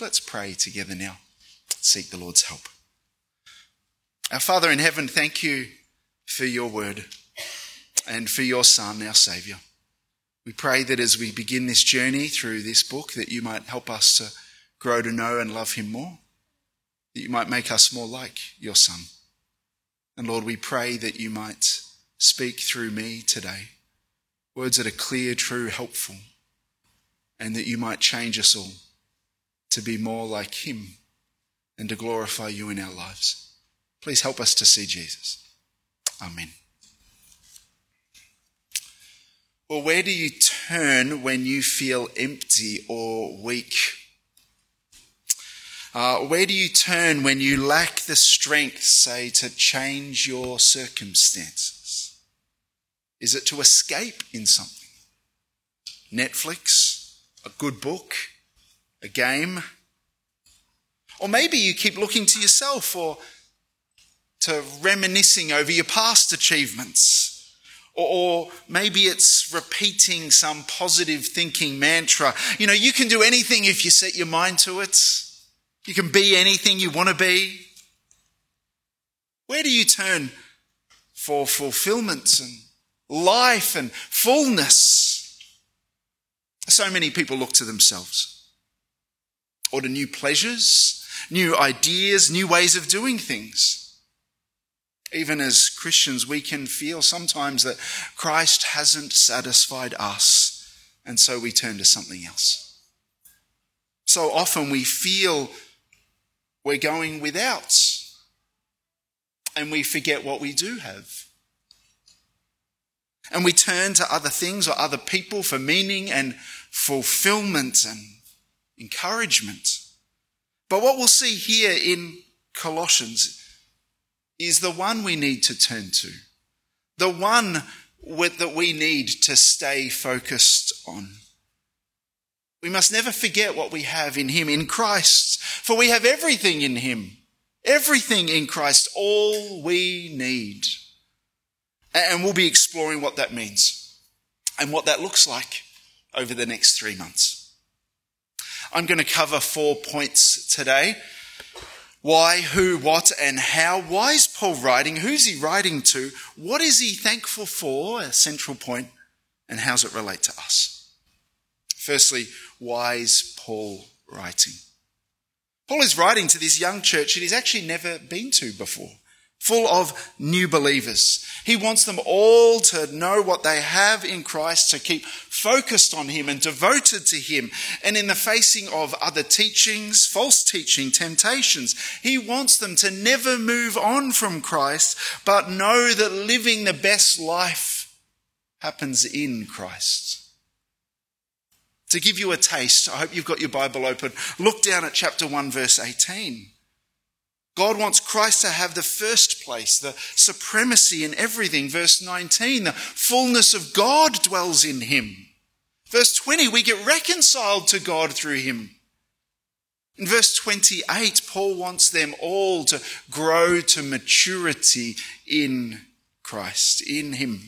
Let's pray together now. Seek the Lord's help. Our Father in heaven, thank you for your word and for your Son, our Saviour. We pray that as we begin this journey through this book, that you might help us to grow to know and love him more, that you might make us more like your Son. And Lord, we pray that you might speak through me today, words that are clear, true, helpful, and that you might change us all to be more like him and to glorify you in our lives. Please help us to see Jesus. Amen. Well, where do you turn when you feel empty or weak? Uh, where do you turn when you lack the strength, say, to change your circumstances? Is it to escape in something? Netflix? A good book? A game? Or maybe you keep looking to yourself or to reminiscing over your past achievements or maybe it's repeating some positive thinking mantra. You know, you can do anything if you set your mind to it. You can be anything you want to be. Where do you turn for fulfillment and life and fullness? So many people look to themselves or to new pleasures, new ideas, new ways of doing things. Even as Christians, we can feel sometimes that Christ hasn't satisfied us, and so we turn to something else. So often we feel we're going without, and we forget what we do have. And we turn to other things or other people for meaning and fulfillment and encouragement. But what we'll see here in Colossians is the one we need to turn to, the one with, that we need to stay focused on. We must never forget what we have in Him, in Christ, for we have everything in Him. Everything in Christ, all we need. And we'll be exploring what that means and what that looks like over the next three months. I'm going to cover four points today. Why, who, what, and how? Why is Paul writing? Who's he writing to? What is he thankful for? A central point. And does it relate to us? Firstly, why is Paul writing? Paul is writing to this young church that he's actually never been to before full of new believers. He wants them all to know what they have in Christ, to keep focused on Him and devoted to Him. And in the facing of other teachings, false teaching, temptations, He wants them to never move on from Christ, but know that living the best life happens in Christ. To give you a taste, I hope you've got your Bible open. Look down at chapter 1, verse 18. God wants Christ to have the first place, the supremacy in everything. Verse 19, the fullness of God dwells in him. Verse 20, we get reconciled to God through him. In verse 28, Paul wants them all to grow to maturity in Christ, in him.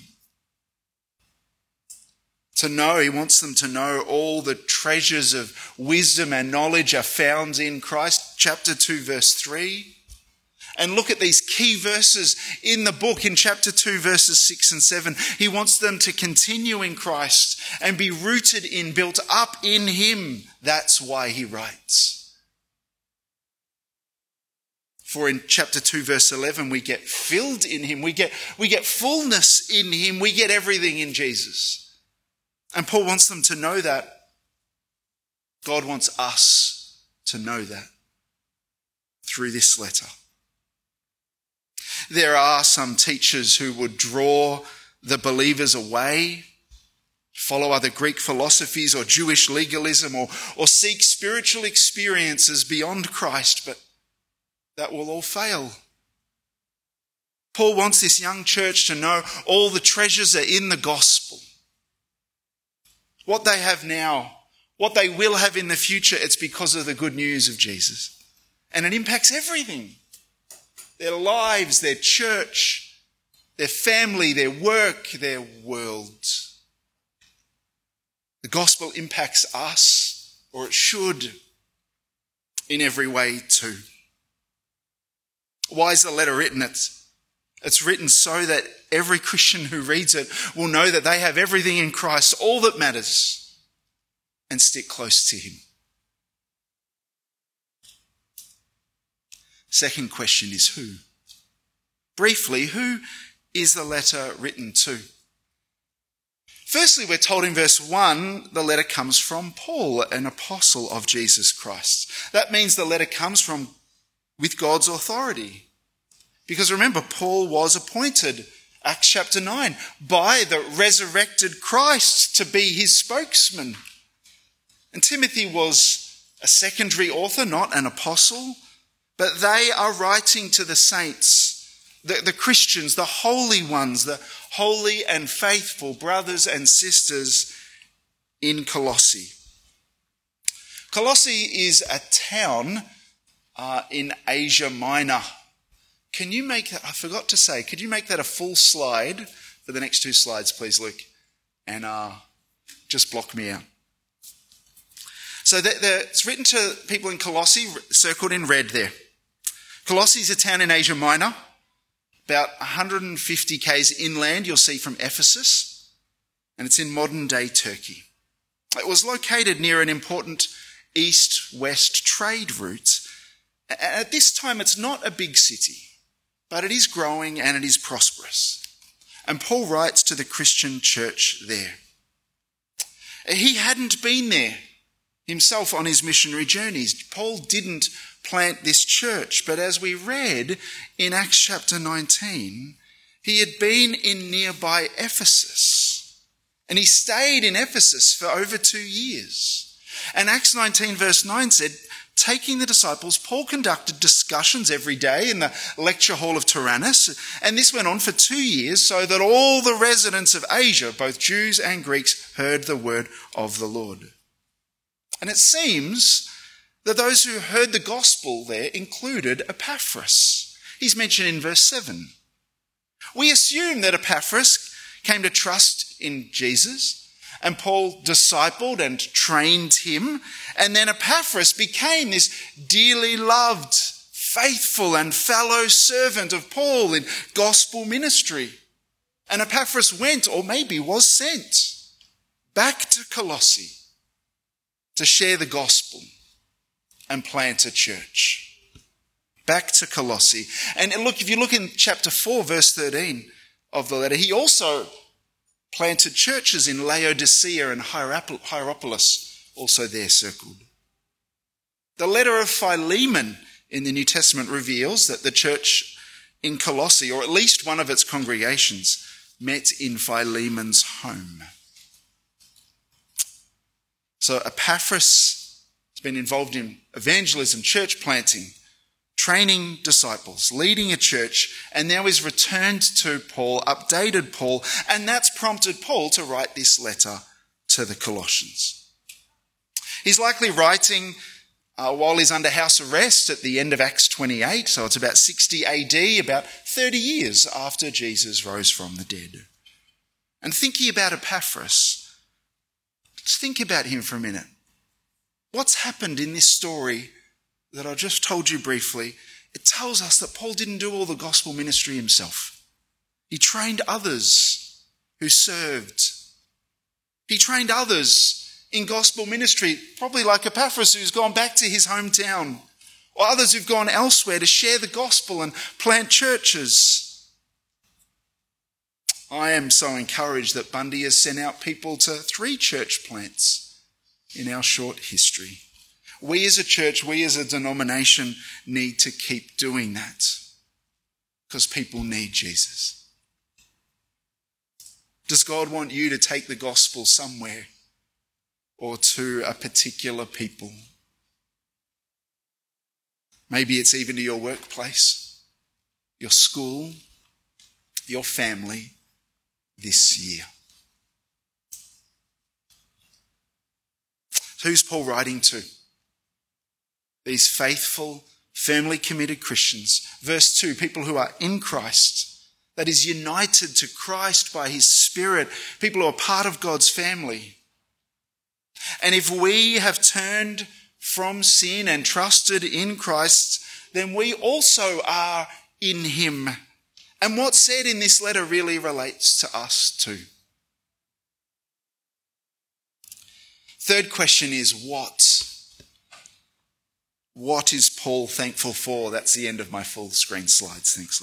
To know, he wants them to know all the treasures of wisdom and knowledge are found in Christ. Chapter 2, verse 3 and look at these key verses in the book in chapter 2, verses 6 and 7. He wants them to continue in Christ and be rooted in, built up in Him. That's why he writes. For in chapter 2, verse 11, we get filled in Him. We get, we get fullness in Him. We get everything in Jesus. And Paul wants them to know that. God wants us to know that through this letter. There are some teachers who would draw the believers away, follow other Greek philosophies or Jewish legalism, or, or seek spiritual experiences beyond Christ, but that will all fail. Paul wants this young church to know all the treasures are in the gospel. What they have now, what they will have in the future, it's because of the good news of Jesus. And it impacts everything their lives, their church, their family, their work, their world. The gospel impacts us, or it should. in every way too. Why is the letter written? It's, it's written so that every Christian who reads it will know that they have everything in Christ, all that matters, and stick close to Him. Second question is who? Briefly, who is the letter written to? Firstly, we're told in verse 1 the letter comes from Paul, an apostle of Jesus Christ. That means the letter comes from with God's authority. Because remember, Paul was appointed, Acts chapter 9, by the resurrected Christ to be his spokesman. And Timothy was a secondary author, not an apostle, but they are writing to the saints, the, the Christians, the holy ones, the holy and faithful brothers and sisters in Colossae. Colossae is a town uh, in Asia Minor. Can you make that? I forgot to say, could you make that a full slide for the next two slides, please, Luke? And uh, just block me out. So it's written to people in Colossae, circled in red there. Colossae is a town in Asia Minor about 150 k's inland, you'll see from Ephesus, and it's in modern day Turkey. It was located near an important east west trade route. At this time, it's not a big city, but it is growing and it is prosperous. And Paul writes to the Christian church there. He hadn't been there himself on his missionary journeys. Paul didn't plant this church. But as we read in Acts chapter 19, he had been in nearby Ephesus. And he stayed in Ephesus for over two years. And Acts 19 verse 9 said, taking the disciples, Paul conducted discussions every day in the lecture hall of Tyrannus, and this went on for two years so that all the residents of Asia, both Jews and Greeks, heard the word of the Lord. And it seems that those who heard the gospel there included Epaphras. He's mentioned in verse 7. We assume that Epaphras came to trust in Jesus, and Paul discipled and trained him, and then Epaphras became this dearly loved, faithful, and fellow servant of Paul in gospel ministry. And Epaphras went, or maybe was sent, back to Colossae to share the gospel and plant a church. Back to Colossae. And look, if you look in chapter 4, verse 13 of the letter, he also planted churches in Laodicea and Hierapolis, also there circled. The letter of Philemon in the New Testament reveals that the church in Colossae, or at least one of its congregations, met in Philemon's home. So Epaphras has been involved in evangelism, church planting, training disciples, leading a church, and now he's returned to Paul, updated Paul, and that's prompted Paul to write this letter to the Colossians. He's likely writing uh, while he's under house arrest at the end of Acts 28, so it's about 60 AD, about 30 years after Jesus rose from the dead. And thinking about Epaphras, let's think about him for a minute. What's happened in this story that I just told you briefly? It tells us that Paul didn't do all the gospel ministry himself. He trained others who served. He trained others in gospel ministry, probably like Epaphras who's gone back to his hometown, or others who've gone elsewhere to share the gospel and plant churches. I am so encouraged that Bundy has sent out people to three church plants in our short history. We as a church, we as a denomination need to keep doing that because people need Jesus. Does God want you to take the gospel somewhere or to a particular people? Maybe it's even to your workplace, your school, your family this year. Who's Paul writing to? These faithful, firmly committed Christians. Verse 2 people who are in Christ, that is united to Christ by his Spirit, people who are part of God's family. And if we have turned from sin and trusted in Christ, then we also are in him. And what's said in this letter really relates to us too. Third question is what? What is Paul thankful for? That's the end of my full screen slides. Thanks.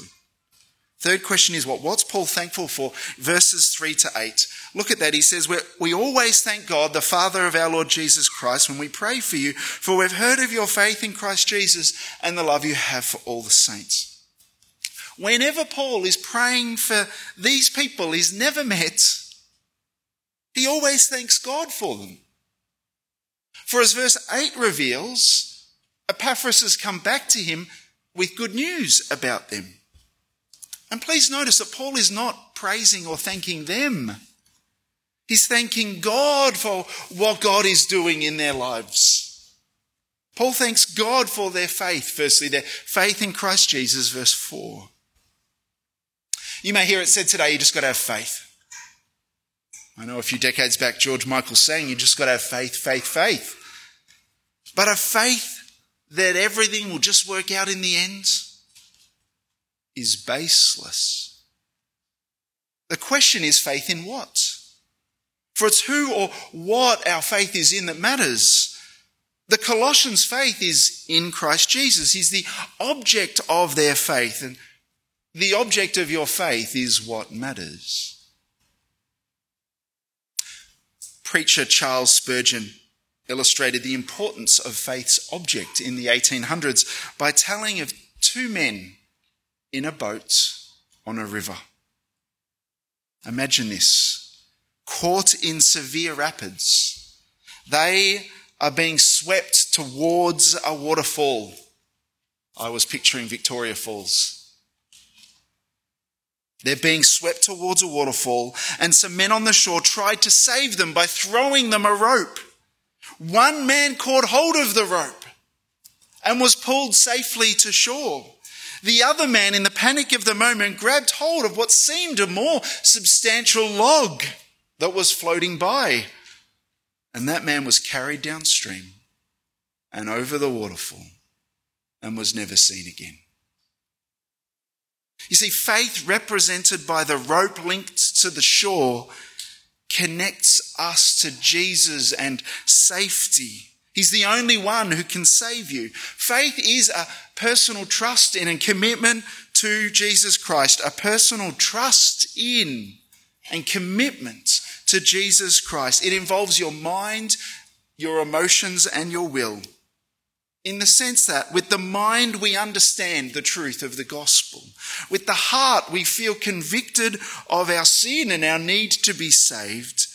Third question is what? What's Paul thankful for? Verses 3 to 8. Look at that. He says, We always thank God, the Father of our Lord Jesus Christ, when we pray for you, for we've heard of your faith in Christ Jesus and the love you have for all the saints. Whenever Paul is praying for these people he's never met, he always thanks God for them. For as verse 8 reveals, Epaphras has come back to him with good news about them. And please notice that Paul is not praising or thanking them. He's thanking God for what God is doing in their lives. Paul thanks God for their faith, firstly, their faith in Christ Jesus, verse 4. You may hear it said today, you just got to have faith. I know a few decades back, George Michael sang, you just got to have faith, faith, faith. But a faith that everything will just work out in the end is baseless. The question is faith in what? For it's who or what our faith is in that matters. The Colossians' faith is in Christ Jesus. He's the object of their faith, and the object of your faith is what matters. Preacher Charles Spurgeon illustrated the importance of faith's object in the 1800s by telling of two men in a boat on a river. Imagine this caught in severe rapids. They are being swept towards a waterfall. I was picturing Victoria Falls. They're being swept towards a waterfall, and some men on the shore tried to save them by throwing them a rope. One man caught hold of the rope and was pulled safely to shore. The other man, in the panic of the moment, grabbed hold of what seemed a more substantial log that was floating by. And that man was carried downstream and over the waterfall and was never seen again. You see, faith represented by the rope linked to the shore connects us to Jesus and safety He's the only one who can save you. Faith is a personal trust in and commitment to Jesus Christ, a personal trust in and commitment to Jesus Christ. It involves your mind, your emotions, and your will. In the sense that with the mind we understand the truth of the gospel. With the heart we feel convicted of our sin and our need to be saved.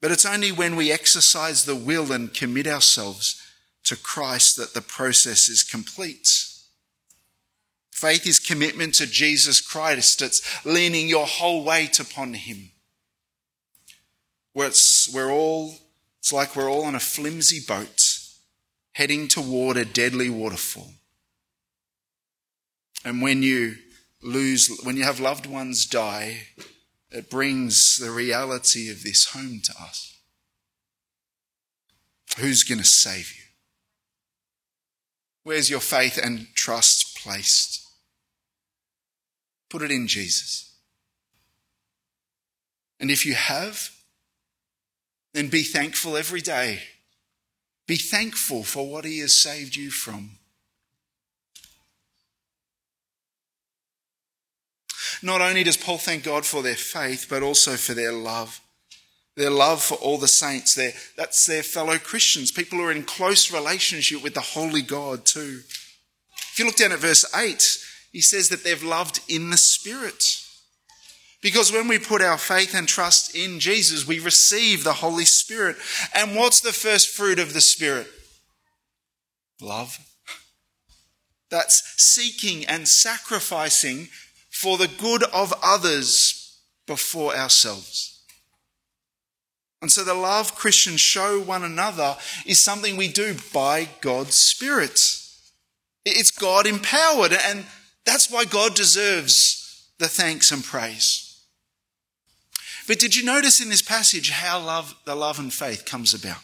But it's only when we exercise the will and commit ourselves to Christ that the process is complete. Faith is commitment to Jesus Christ. It's leaning your whole weight upon Him. Where it's, we're all, it's like we're all on a flimsy boat heading toward a deadly waterfall. And when you lose, when you have loved ones die, it brings the reality of this home to us. Who's going to save you? Where's your faith and trust placed? Put it in Jesus. And if you have, then be thankful every day. Be thankful for what He has saved you from. Not only does Paul thank God for their faith, but also for their love. Their love for all the saints. Their, that's their fellow Christians, people who are in close relationship with the Holy God too. If you look down at verse 8, he says that they've loved in the Spirit. Because when we put our faith and trust in Jesus, we receive the Holy Spirit. And what's the first fruit of the Spirit? Love. That's seeking and sacrificing for the good of others before ourselves. And so the love Christians show one another is something we do by God's Spirit. It's God empowered, and that's why God deserves the thanks and praise. But did you notice in this passage how love, the love and faith comes about?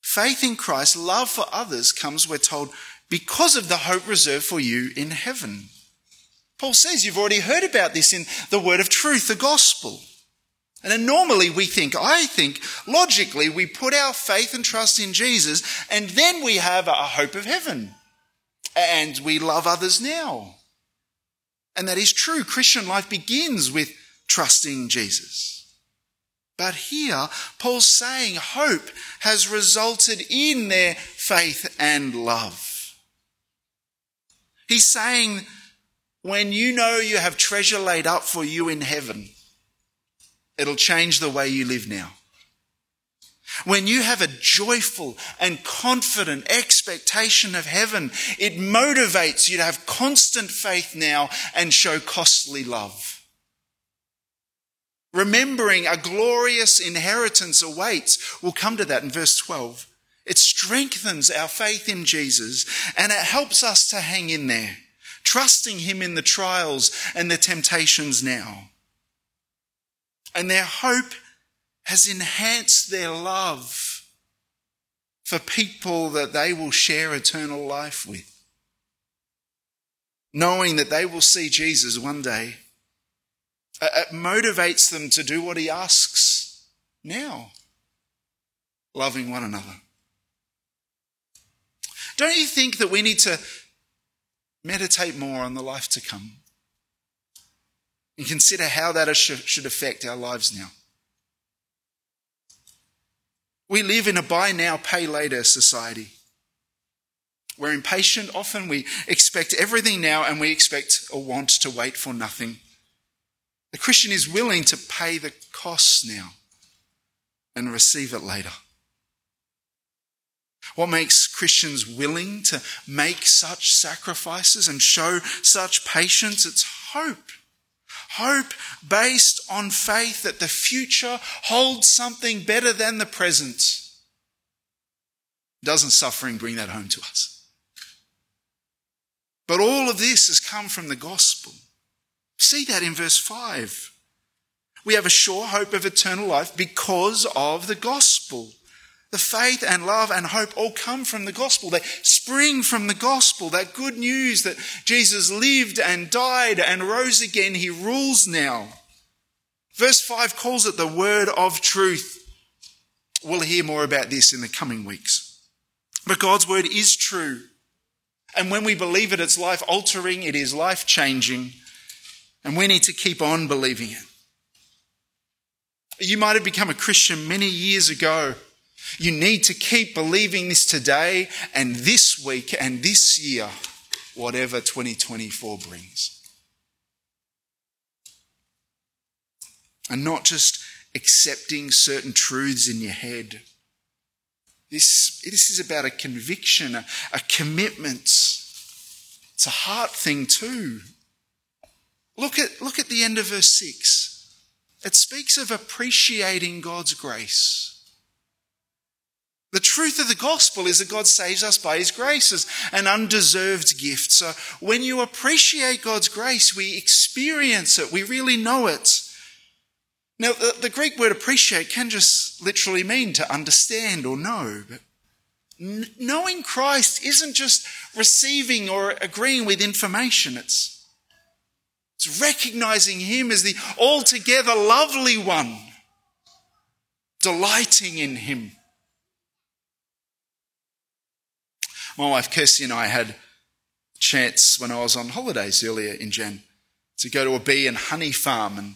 Faith in Christ, love for others comes, we're told, because of the hope reserved for you in heaven. Paul says you've already heard about this in the word of truth, the gospel. And normally we think, I think, logically, we put our faith and trust in Jesus, and then we have a hope of heaven. And we love others now. And that is true. Christian life begins with trusting Jesus. But here, Paul's saying hope has resulted in their faith and love. He's saying, when you know you have treasure laid up for you in heaven, it'll change the way you live now. When you have a joyful and confident expectation of heaven, it motivates you to have constant faith now and show costly love. Remembering a glorious inheritance awaits. We'll come to that in verse 12. It strengthens our faith in Jesus and it helps us to hang in there, trusting Him in the trials and the temptations now. And their hope has enhanced their love for people that they will share eternal life with. Knowing that they will see Jesus one day, Uh, it motivates them to do what he asks now loving one another. Don't you think that we need to meditate more on the life to come and consider how that should affect our lives now? We live in a buy now, pay later society. We're impatient. Often we expect everything now and we expect or want to wait for nothing. The Christian is willing to pay the costs now and receive it later. What makes Christians willing to make such sacrifices and show such patience? It's hope. Hope based on faith that the future holds something better than the present. Doesn't suffering bring that home to us? But all of this has come from the gospel. See that in verse 5. We have a sure hope of eternal life because of the gospel. The faith and love and hope all come from the gospel. They spring from the gospel, that good news that Jesus lived and died and rose again. He rules now. Verse 5 calls it the word of truth. We'll hear more about this in the coming weeks. But God's word is true. And when we believe it, it's life altering, it is life changing. And we need to keep on believing it. You might have become a Christian many years ago you need to keep believing this today and this week and this year, whatever 2024 brings. And not just accepting certain truths in your head. This, this is about a conviction, a, a commitment. It's a heart thing too. Look at, look at the end of verse 6. It speaks of appreciating God's grace. The truth of the gospel is that God saves us by his grace as an undeserved gift. So when you appreciate God's grace, we experience it, we really know it. Now, the, the Greek word appreciate can just literally mean to understand or know, but knowing Christ isn't just receiving or agreeing with information, it's, it's recognizing him as the altogether lovely one, delighting in him My wife Kirsty and I had a chance when I was on holidays earlier in Jan to go to a bee and honey farm, and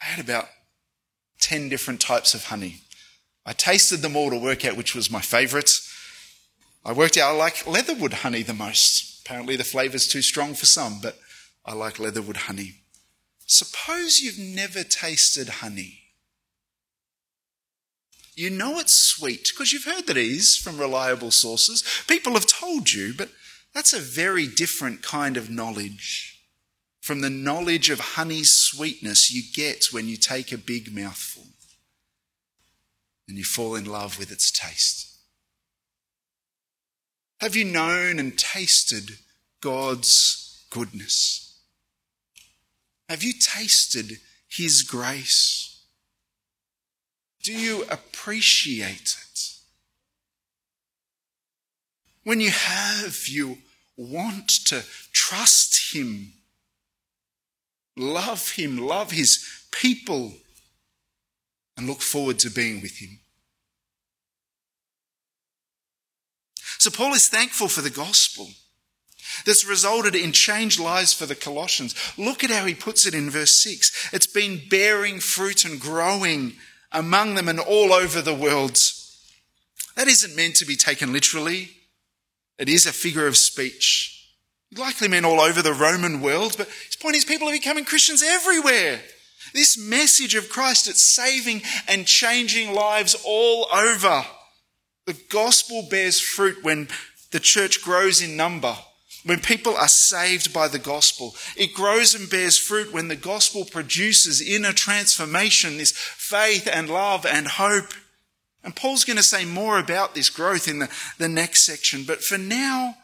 I had about 10 different types of honey. I tasted them all to work out which was my favourite. I worked out I like leatherwood honey the most. Apparently, the flavour's too strong for some, but I like leatherwood honey. Suppose you've never tasted honey. You know it's sweet because you've heard that it is from reliable sources. People have told you, but that's a very different kind of knowledge from the knowledge of honey's sweetness you get when you take a big mouthful and you fall in love with its taste. Have you known and tasted God's goodness? Have you tasted His grace? Do you appreciate it? When you have, you want to trust Him, love Him, love His people, and look forward to being with Him. So, Paul is thankful for the gospel that's resulted in changed lives for the Colossians. Look at how he puts it in verse 6. It's been bearing fruit and growing among them and all over the world. That isn't meant to be taken literally. It is a figure of speech. It likely meant all over the Roman world, but his point is people are becoming Christians everywhere. This message of Christ, it's saving and changing lives all over. The gospel bears fruit when the church grows in number when people are saved by the gospel. It grows and bears fruit when the gospel produces inner transformation, this faith and love and hope. And Paul's going to say more about this growth in the, the next section. But for now,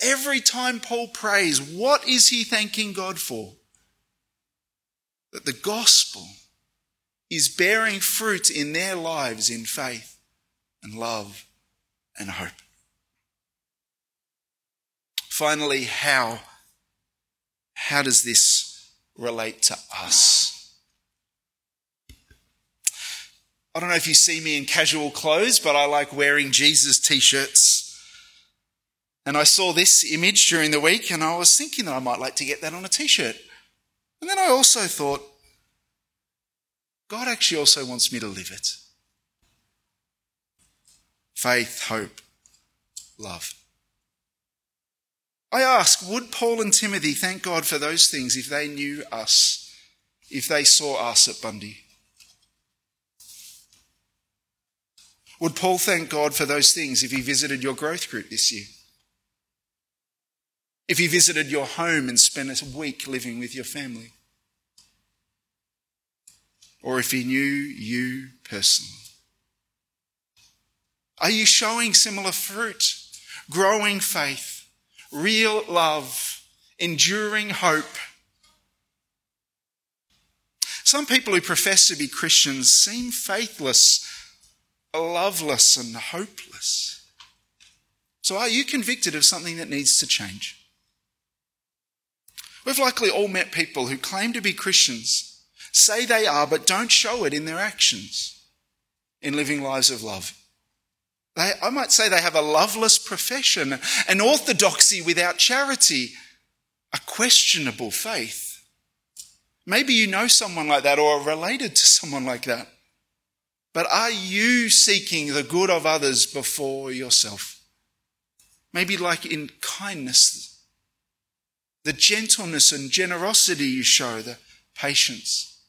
every time Paul prays, what is he thanking God for? That the gospel is bearing fruit in their lives in faith and love and hope. Finally, how? How does this relate to us? I don't know if you see me in casual clothes, but I like wearing Jesus t shirts. And I saw this image during the week and I was thinking that I might like to get that on a t shirt. And then I also thought, God actually also wants me to live it. Faith, hope, love. I ask, would Paul and Timothy thank God for those things if they knew us, if they saw us at Bundy? Would Paul thank God for those things if he visited your growth group this year? If he visited your home and spent a week living with your family? Or if he knew you personally? Are you showing similar fruit? Growing faith? Real love, enduring hope. Some people who profess to be Christians seem faithless, loveless, and hopeless. So, are you convicted of something that needs to change? We've likely all met people who claim to be Christians, say they are, but don't show it in their actions in living lives of love. They, I might say they have a loveless profession, an orthodoxy without charity, a questionable faith. Maybe you know someone like that or are related to someone like that. But are you seeking the good of others before yourself? Maybe like in kindness, the gentleness and generosity you show, the patience,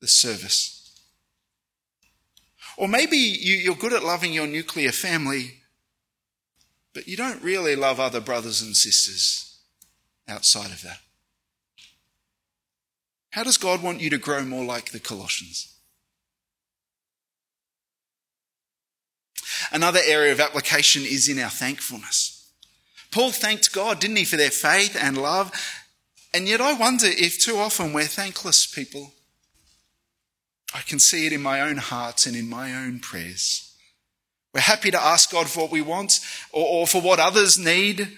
the service. Or maybe you, are good at loving your nuclear family, but you don't really love other brothers and sisters outside of that. How does God want you to grow more like the Colossians? Another area of application is in our thankfulness. Paul thanked God, didn't he, for their faith and love. And yet I wonder if too often we're thankless people. I can see it in my own heart and in my own prayers. We're happy to ask God for what we want or, or for what others need.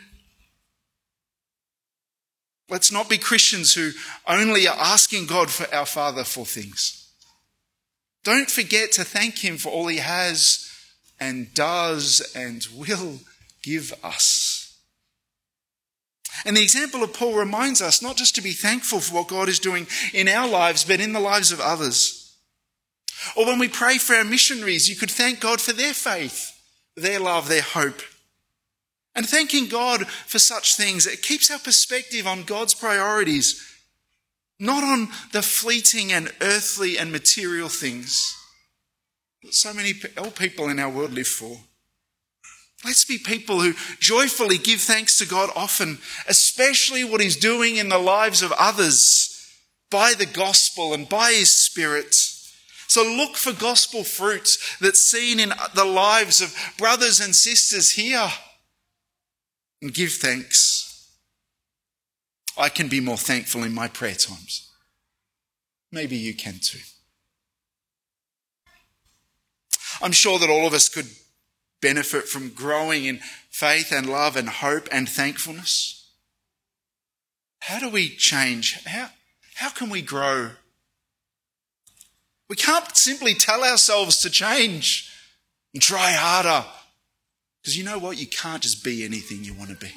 Let's not be Christians who only are asking God for our Father for things. Don't forget to thank Him for all He has and does and will give us. And the example of Paul reminds us not just to be thankful for what God is doing in our lives, but in the lives of others. Or when we pray for our missionaries, you could thank God for their faith, their love, their hope. And thanking God for such things, it keeps our perspective on God's priorities, not on the fleeting and earthly and material things that so many people in our world live for. Let's be people who joyfully give thanks to God often, especially what He's doing in the lives of others by the gospel and by His Spirit. So look for gospel fruits that's seen in the lives of brothers and sisters here and give thanks. I can be more thankful in my prayer times. Maybe you can too. I'm sure that all of us could benefit from growing in faith and love and hope and thankfulness? How do we change? How, how can we grow? We can't simply tell ourselves to change and try harder. Because you know what? You can't just be anything you want to be.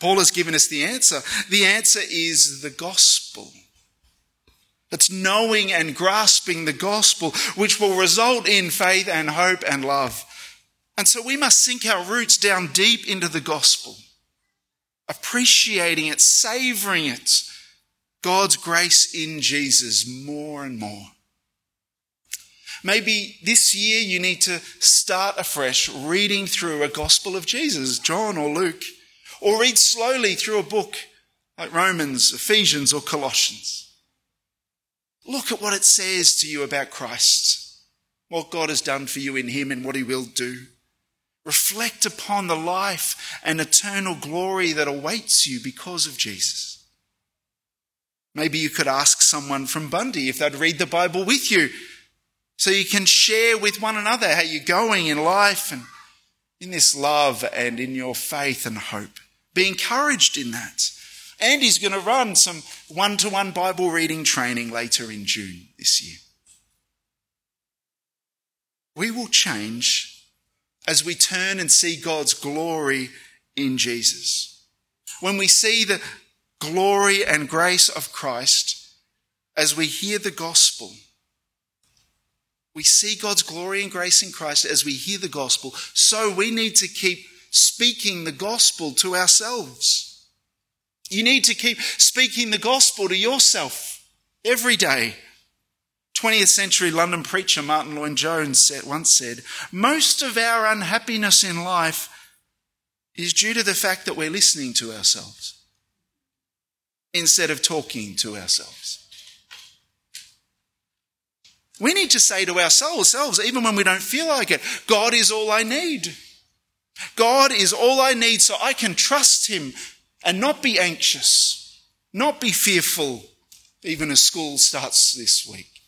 Paul has given us the answer. The answer is the gospel. It's knowing and grasping the gospel, which will result in faith and hope and love. And so we must sink our roots down deep into the gospel, appreciating it, savoring it, God's grace in Jesus more and more. Maybe this year you need to start afresh reading through a gospel of Jesus, John or Luke, or read slowly through a book like Romans, Ephesians, or Colossians. Look at what it says to you about Christ, what God has done for you in Him and what He will do. Reflect upon the life and eternal glory that awaits you because of Jesus. Maybe you could ask someone from Bundy if they'd read the Bible with you so you can share with one another how you're going in life and in this love and in your faith and hope. Be encouraged in that. And he's going to run some one to one Bible reading training later in June this year. We will change as we turn and see God's glory in Jesus. When we see the glory and grace of Christ, as we hear the gospel, we see God's glory and grace in Christ as we hear the gospel. So we need to keep speaking the gospel to ourselves. You need to keep speaking the gospel to yourself every day. 20th century London preacher Martyn Lloyd-Jones once said, Most of our unhappiness in life is due to the fact that we're listening to ourselves instead of talking to ourselves. We need to say to ourselves, even when we don't feel like it, God is all I need. God is all I need so I can trust Him and not be anxious, not be fearful, even as school starts this week.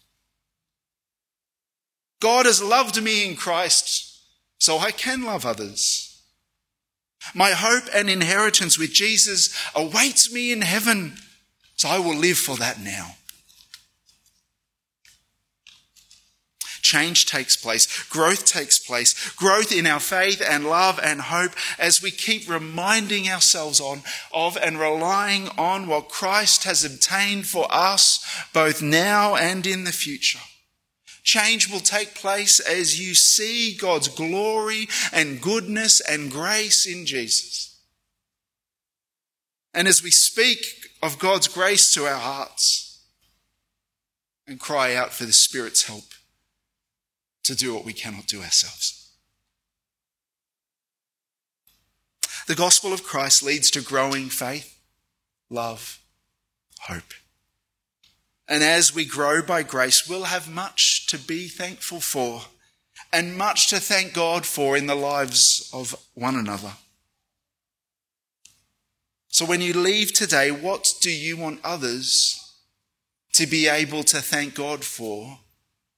God has loved me in Christ, so I can love others. My hope and inheritance with Jesus awaits me in heaven, so I will live for that now. change takes place, growth takes place, growth in our faith and love and hope as we keep reminding ourselves on of and relying on what Christ has obtained for us both now and in the future. Change will take place as you see God's glory and goodness and grace in Jesus. And as we speak of God's grace to our hearts and cry out for the Spirit's help to do what we cannot do ourselves. The gospel of Christ leads to growing faith, love, hope. And as we grow by grace, we'll have much to be thankful for and much to thank God for in the lives of one another. So when you leave today, what do you want others to be able to thank God for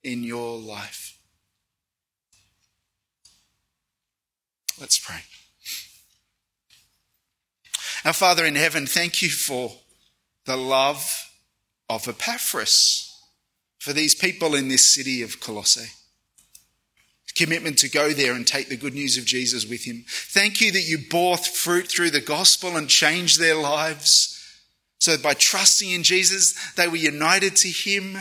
in your life? Let's pray. Our Father in heaven, thank you for the love of Epaphras for these people in this city of Colossae. Commitment to go there and take the good news of Jesus with him. Thank you that you bore fruit through the gospel and changed their lives. So by trusting in Jesus, they were united to him.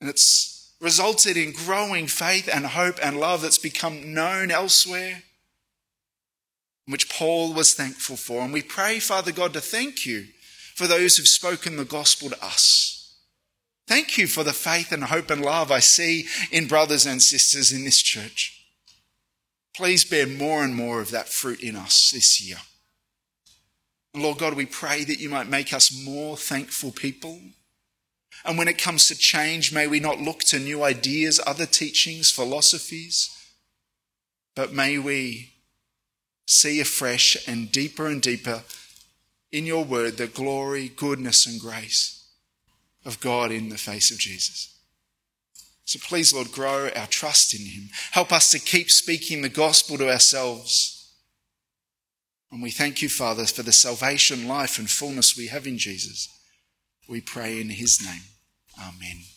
And it's resulted in growing faith and hope and love that's become known elsewhere, which Paul was thankful for. And we pray, Father God, to thank you for those who've spoken the gospel to us. Thank you for the faith and hope and love I see in brothers and sisters in this church. Please bear more and more of that fruit in us this year. Lord God, we pray that you might make us more thankful people and when it comes to change, may we not look to new ideas, other teachings, philosophies, but may we see afresh and deeper and deeper in your word the glory, goodness, and grace of God in the face of Jesus. So please, Lord, grow our trust in him. Help us to keep speaking the gospel to ourselves. And we thank you, Father, for the salvation, life, and fullness we have in Jesus. We pray in his name. Amen.